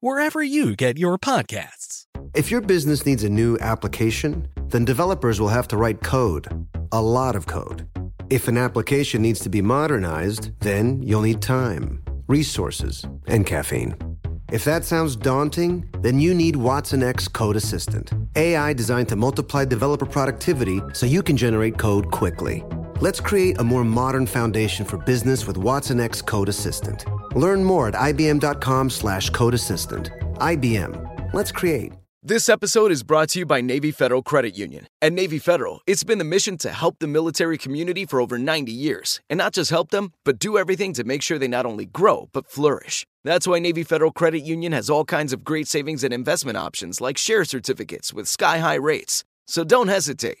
wherever you get your podcasts. If your business needs a new application, then developers will have to write code, a lot of code. If an application needs to be modernized, then you'll need time, resources, and caffeine. If that sounds daunting, then you need watsonx Code Assistant, AI designed to multiply developer productivity so you can generate code quickly. Let's create a more modern foundation for business with watsonx Code Assistant. Learn more at ibm.com slash code assistant. IBM. Let's create. This episode is brought to you by Navy Federal Credit Union. At Navy Federal, it's been the mission to help the military community for over 90 years. And not just help them, but do everything to make sure they not only grow, but flourish. That's why Navy Federal Credit Union has all kinds of great savings and investment options like share certificates with sky high rates. So don't hesitate.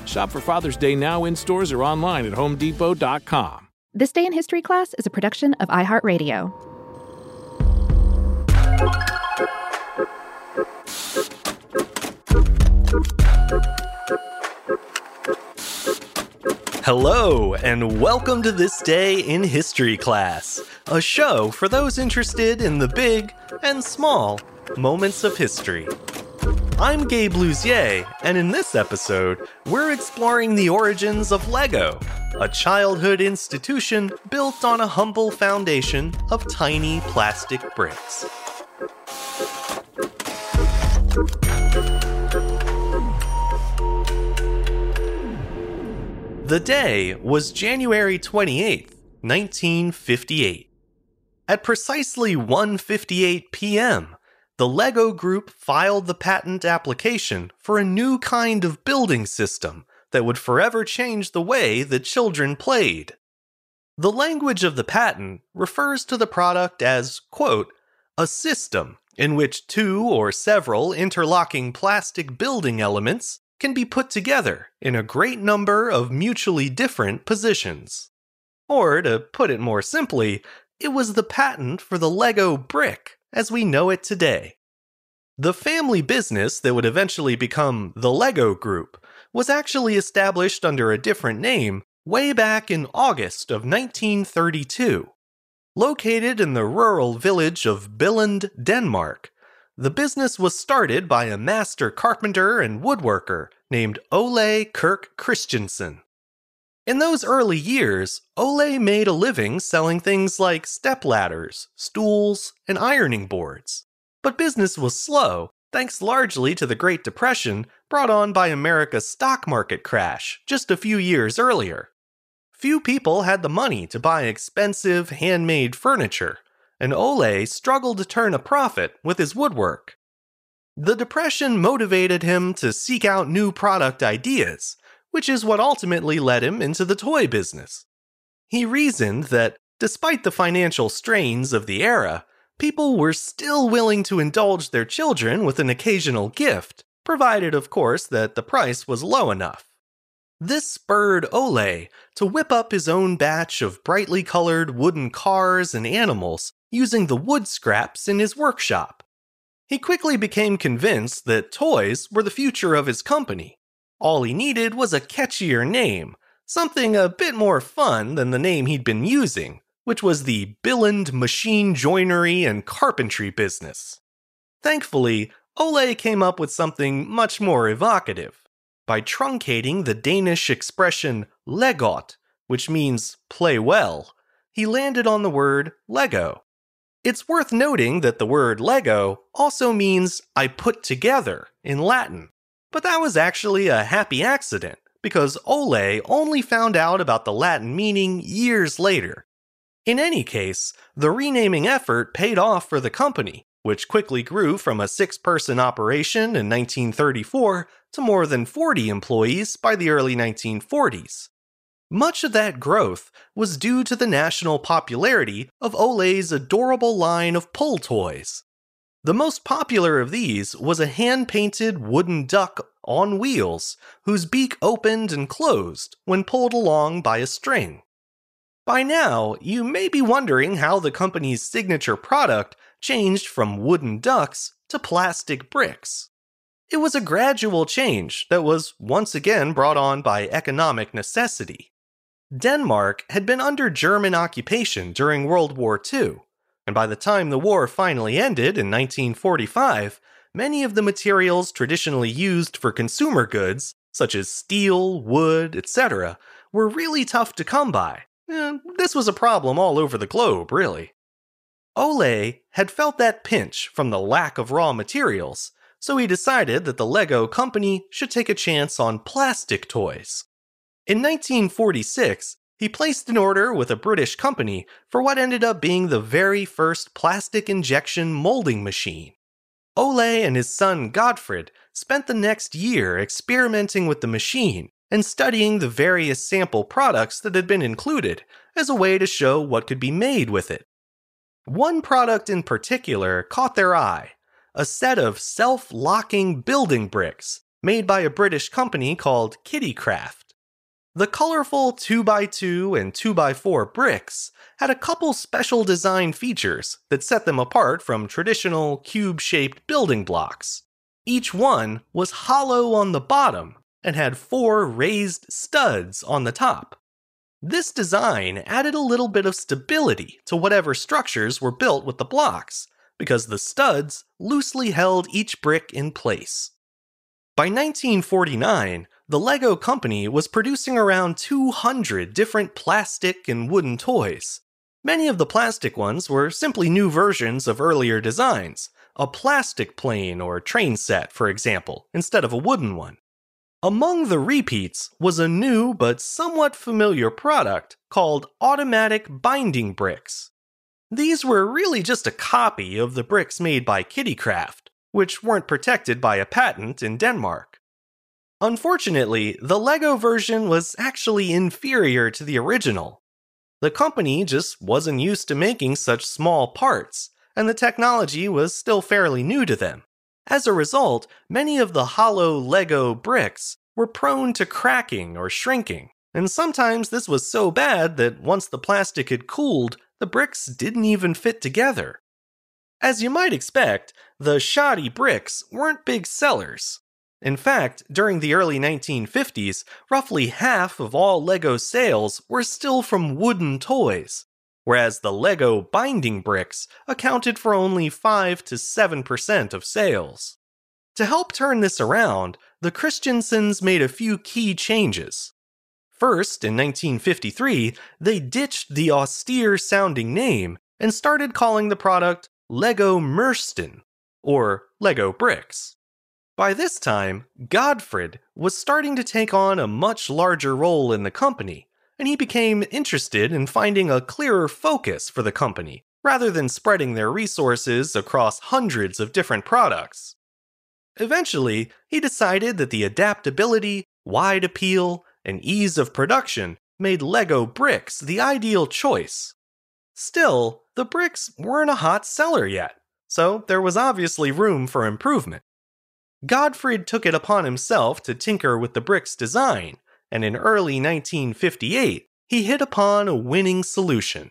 Shop for Father's Day now in stores or online at homedepot.com. This Day in History class is a production of iHeartRadio. Hello, and welcome to This Day in History class, a show for those interested in the big and small moments of history. I'm Gabe Luzier, and in this episode, we're exploring the origins of Lego, a childhood institution built on a humble foundation of tiny plastic bricks. The day was January 28, 1958. At precisely 1:58 p.m., the LEGO Group filed the patent application for a new kind of building system that would forever change the way that children played. The language of the patent refers to the product as, quote, a system in which two or several interlocking plastic building elements can be put together in a great number of mutually different positions. Or, to put it more simply, it was the patent for the Lego brick as we know it today. The family business that would eventually become the Lego Group was actually established under a different name way back in August of 1932. Located in the rural village of Billund, Denmark, the business was started by a master carpenter and woodworker named Ole Kirk Christiansen. In those early years, Ole made a living selling things like step ladders, stools, and ironing boards. But business was slow, thanks largely to the Great Depression brought on by America's stock market crash just a few years earlier. Few people had the money to buy expensive, handmade furniture, and Ole struggled to turn a profit with his woodwork. The Depression motivated him to seek out new product ideas, which is what ultimately led him into the toy business. He reasoned that, despite the financial strains of the era, people were still willing to indulge their children with an occasional gift, provided, of course, that the price was low enough. This spurred Ole to whip up his own batch of brightly colored wooden cars and animals using the wood scraps in his workshop. He quickly became convinced that toys were the future of his company. All he needed was a catchier name, something a bit more fun than the name he'd been using, which was the Billund Machine Joinery and Carpentry business. Thankfully, Ole came up with something much more evocative. by truncating the Danish expression leg godt, which means play well. He landed on the word Lego. It's worth noting that the word Lego also means I put together in Latin. But that was actually a happy accident, because Ole only found out about the Latin meaning years later. In any case, the renaming effort paid off for the company, which quickly grew from a six person operation in 1934 to more than 40 employees by the early 1940s. Much of that growth was due to the national popularity of Ole's adorable line of pull toys. The most popular of these was a hand painted wooden duck on wheels whose beak opened and closed when pulled along by a string. By now, you may be wondering how the company's signature product changed from wooden ducks to plastic bricks. It was a gradual change that was once again brought on by economic necessity. Denmark had been under German occupation during World War II, and by the time the war finally ended in 1945, many of the materials traditionally used for consumer goods, such as steel, wood, etc., were really tough to come by. Eh, this was a problem all over the globe, really. Ole had felt that pinch from the lack of raw materials, so he decided that the Lego company should take a chance on plastic toys. In 1946, he placed an order with a British company for what ended up being the very first plastic injection molding machine. Ole and his son Godfred spent the next year experimenting with the machine and studying the various sample products that had been included as a way to show what could be made with it. One product in particular caught their eye a set of self locking building bricks made by a British company called Kiddicraft. The colorful 2x2 and 2x4 bricks had a couple special design features that set them apart from traditional cube shaped building blocks. Each one was hollow on the bottom and had four raised studs on the top. This design added a little bit of stability to whatever structures were built with the blocks, because the studs loosely held each brick in place. By 1949, the LEGO company was producing around 200 different plastic and wooden toys. Many of the plastic ones were simply new versions of earlier designs, a plastic plane or train set, for example, instead of a wooden one. Among the repeats was a new but somewhat familiar product called automatic binding bricks. These were really just a copy of the bricks made by Kiddicraft, which weren't protected by a patent in Denmark. Unfortunately, the LEGO version was actually inferior to the original. The company just wasn't used to making such small parts, and the technology was still fairly new to them. As a result, many of the hollow LEGO bricks were prone to cracking or shrinking, and sometimes this was so bad that once the plastic had cooled, the bricks didn't even fit together. As you might expect, the shoddy bricks weren't big sellers, in fact, during the early 1950s, roughly half of all LEGO sales were still from wooden toys, whereas the LEGO binding bricks accounted for only 5 to 7% of sales. To help turn this around, the Christiansens made a few key changes. First, in 1953, they ditched the austere sounding name and started calling the product LEGO Mursten, or LEGO Bricks. By this time, Godfred was starting to take on a much larger role in the company, and he became interested in finding a clearer focus for the company, rather than spreading their resources across hundreds of different products. Eventually, he decided that the adaptability, wide appeal, and ease of production made LEGO bricks the ideal choice. Still, the bricks weren't a hot seller yet, so there was obviously room for improvement. Godfred took it upon himself to tinker with the brick's design, and in early 1958, he hit upon a winning solution.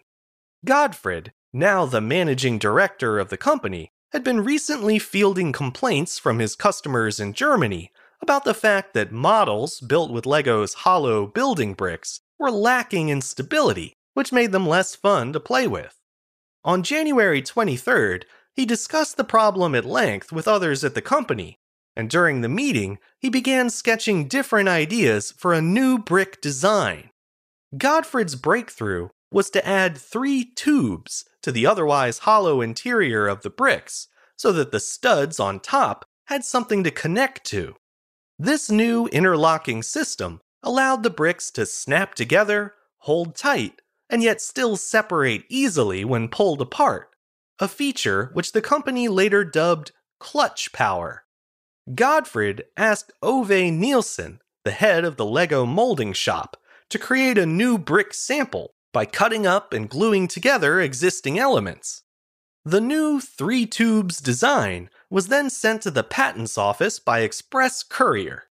Godfred, now the managing director of the company, had been recently fielding complaints from his customers in Germany about the fact that models built with LEGO's hollow building bricks were lacking in stability, which made them less fun to play with. On January 23rd, he discussed the problem at length with others at the company and during the meeting, he began sketching different ideas for a new brick design. Godfred's breakthrough was to add three tubes to the otherwise hollow interior of the bricks so that the studs on top had something to connect to. This new interlocking system allowed the bricks to snap together, hold tight, and yet still separate easily when pulled apart, a feature which the company later dubbed clutch power. Godfred asked Ove Nielsen, the head of the Lego molding shop, to create a new brick sample by cutting up and gluing together existing elements. The new three tubes design was then sent to the patents office by express courier.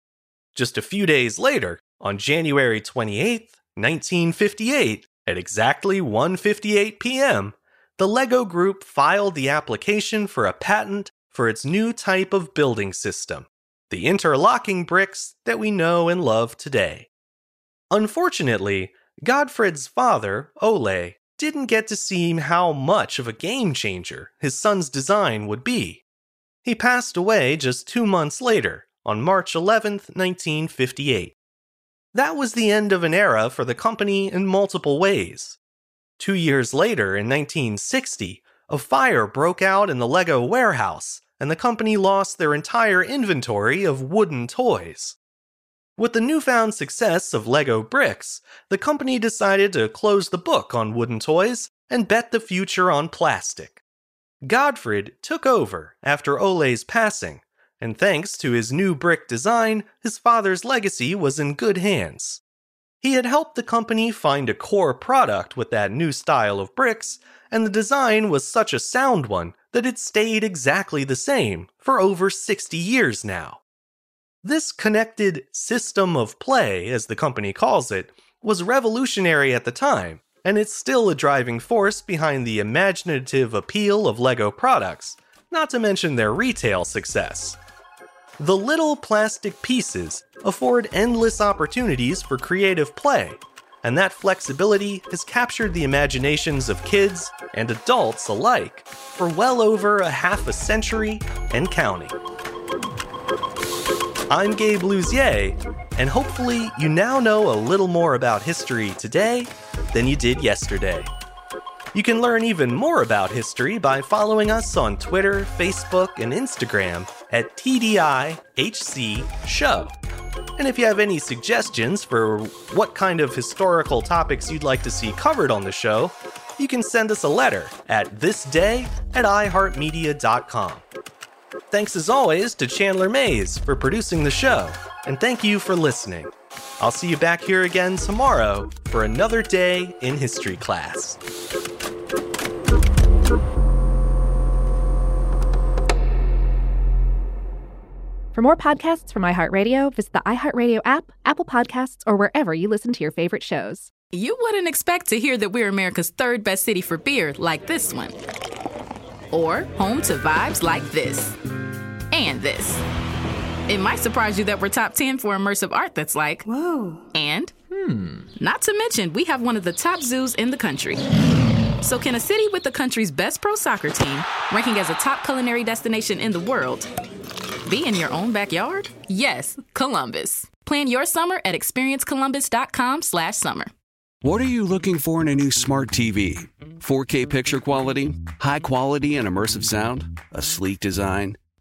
Just a few days later, on January 28, 1958, at exactly 1:58 p.m., the Lego Group filed the application for a patent for its new type of building system, the interlocking bricks that we know and love today. Unfortunately, Godfred's father, Ole, didn't get to see how much of a game changer his son's design would be. He passed away just two months later, on March 11, 1958. That was the end of an era for the company in multiple ways. Two years later, in 1960, a fire broke out in the Lego warehouse, and the company lost their entire inventory of wooden toys. With the newfound success of Lego bricks, the company decided to close the book on wooden toys and bet the future on plastic. Godfred took over after Ole's passing, and thanks to his new brick design, his father's legacy was in good hands. He had helped the company find a core product with that new style of bricks, and the design was such a sound one that it stayed exactly the same for over 60 years now. This connected system of play, as the company calls it, was revolutionary at the time, and it's still a driving force behind the imaginative appeal of LEGO products, not to mention their retail success. The little plastic pieces afford endless opportunities for creative play, and that flexibility has captured the imaginations of kids and adults alike for well over a half a century and counting. I'm Gabe Luzier, and hopefully you now know a little more about history today than you did yesterday. You can learn even more about history by following us on Twitter, Facebook, and Instagram at TDIHC Show. And if you have any suggestions for what kind of historical topics you'd like to see covered on the show, you can send us a letter at thisday at iheartmedia.com. Thanks as always to Chandler Mayes for producing the show, and thank you for listening. I'll see you back here again tomorrow for another day in history class. For more podcasts from iHeartRadio, visit the iHeartRadio app, Apple Podcasts, or wherever you listen to your favorite shows. You wouldn't expect to hear that we're America's third best city for beer like this one, or home to vibes like this and this. It might surprise you that we're top 10 for immersive art that's like, Whoa. and, hmm, not to mention, we have one of the top zoos in the country. So, can a city with the country's best pro soccer team, ranking as a top culinary destination in the world, be in your own backyard? Yes, Columbus. Plan your summer at experiencecolumbus.com/summer. What are you looking for in a new smart TV? 4K picture quality, high quality and immersive sound, a sleek design?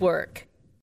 work.